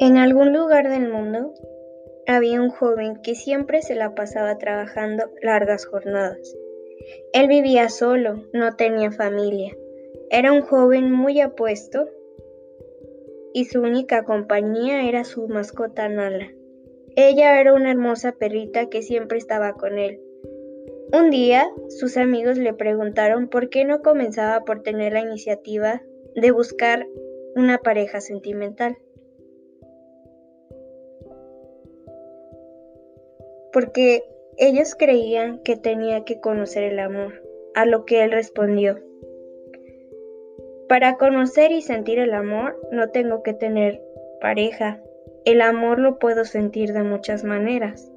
En algún lugar del mundo había un joven que siempre se la pasaba trabajando largas jornadas. Él vivía solo, no tenía familia. Era un joven muy apuesto y su única compañía era su mascota Nala. Ella era una hermosa perrita que siempre estaba con él. Un día, sus amigos le preguntaron por qué no comenzaba por tener la iniciativa de buscar una pareja sentimental. Porque ellos creían que tenía que conocer el amor, a lo que él respondió. Para conocer y sentir el amor no tengo que tener pareja. El amor lo puedo sentir de muchas maneras.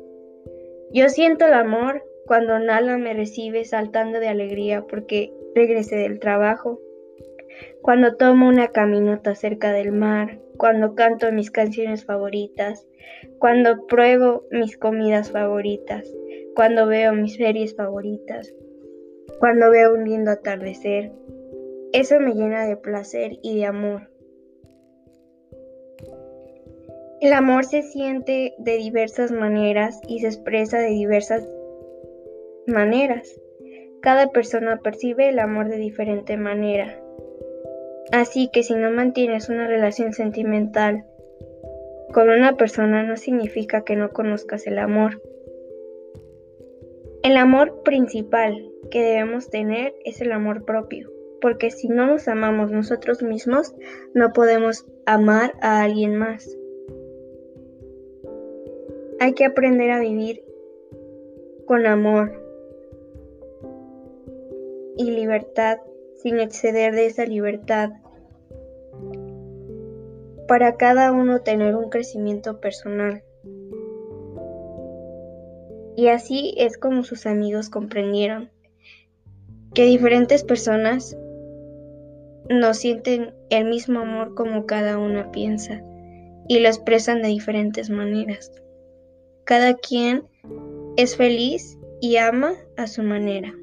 Yo siento el amor cuando Nala me recibe saltando de alegría porque regresé del trabajo, cuando tomo una caminata cerca del mar, cuando canto mis canciones favoritas, cuando pruebo mis comidas favoritas, cuando veo mis series favoritas, cuando veo un lindo atardecer, eso me llena de placer y de amor. El amor se siente de diversas maneras y se expresa de diversas maneras. Cada persona percibe el amor de diferente manera. Así que si no mantienes una relación sentimental con una persona no significa que no conozcas el amor. El amor principal que debemos tener es el amor propio porque si no nos amamos nosotros mismos, no podemos amar a alguien más. Hay que aprender a vivir con amor y libertad sin exceder de esa libertad para cada uno tener un crecimiento personal. Y así es como sus amigos comprendieron que diferentes personas no sienten el mismo amor como cada una piensa y lo expresan de diferentes maneras. Cada quien es feliz y ama a su manera.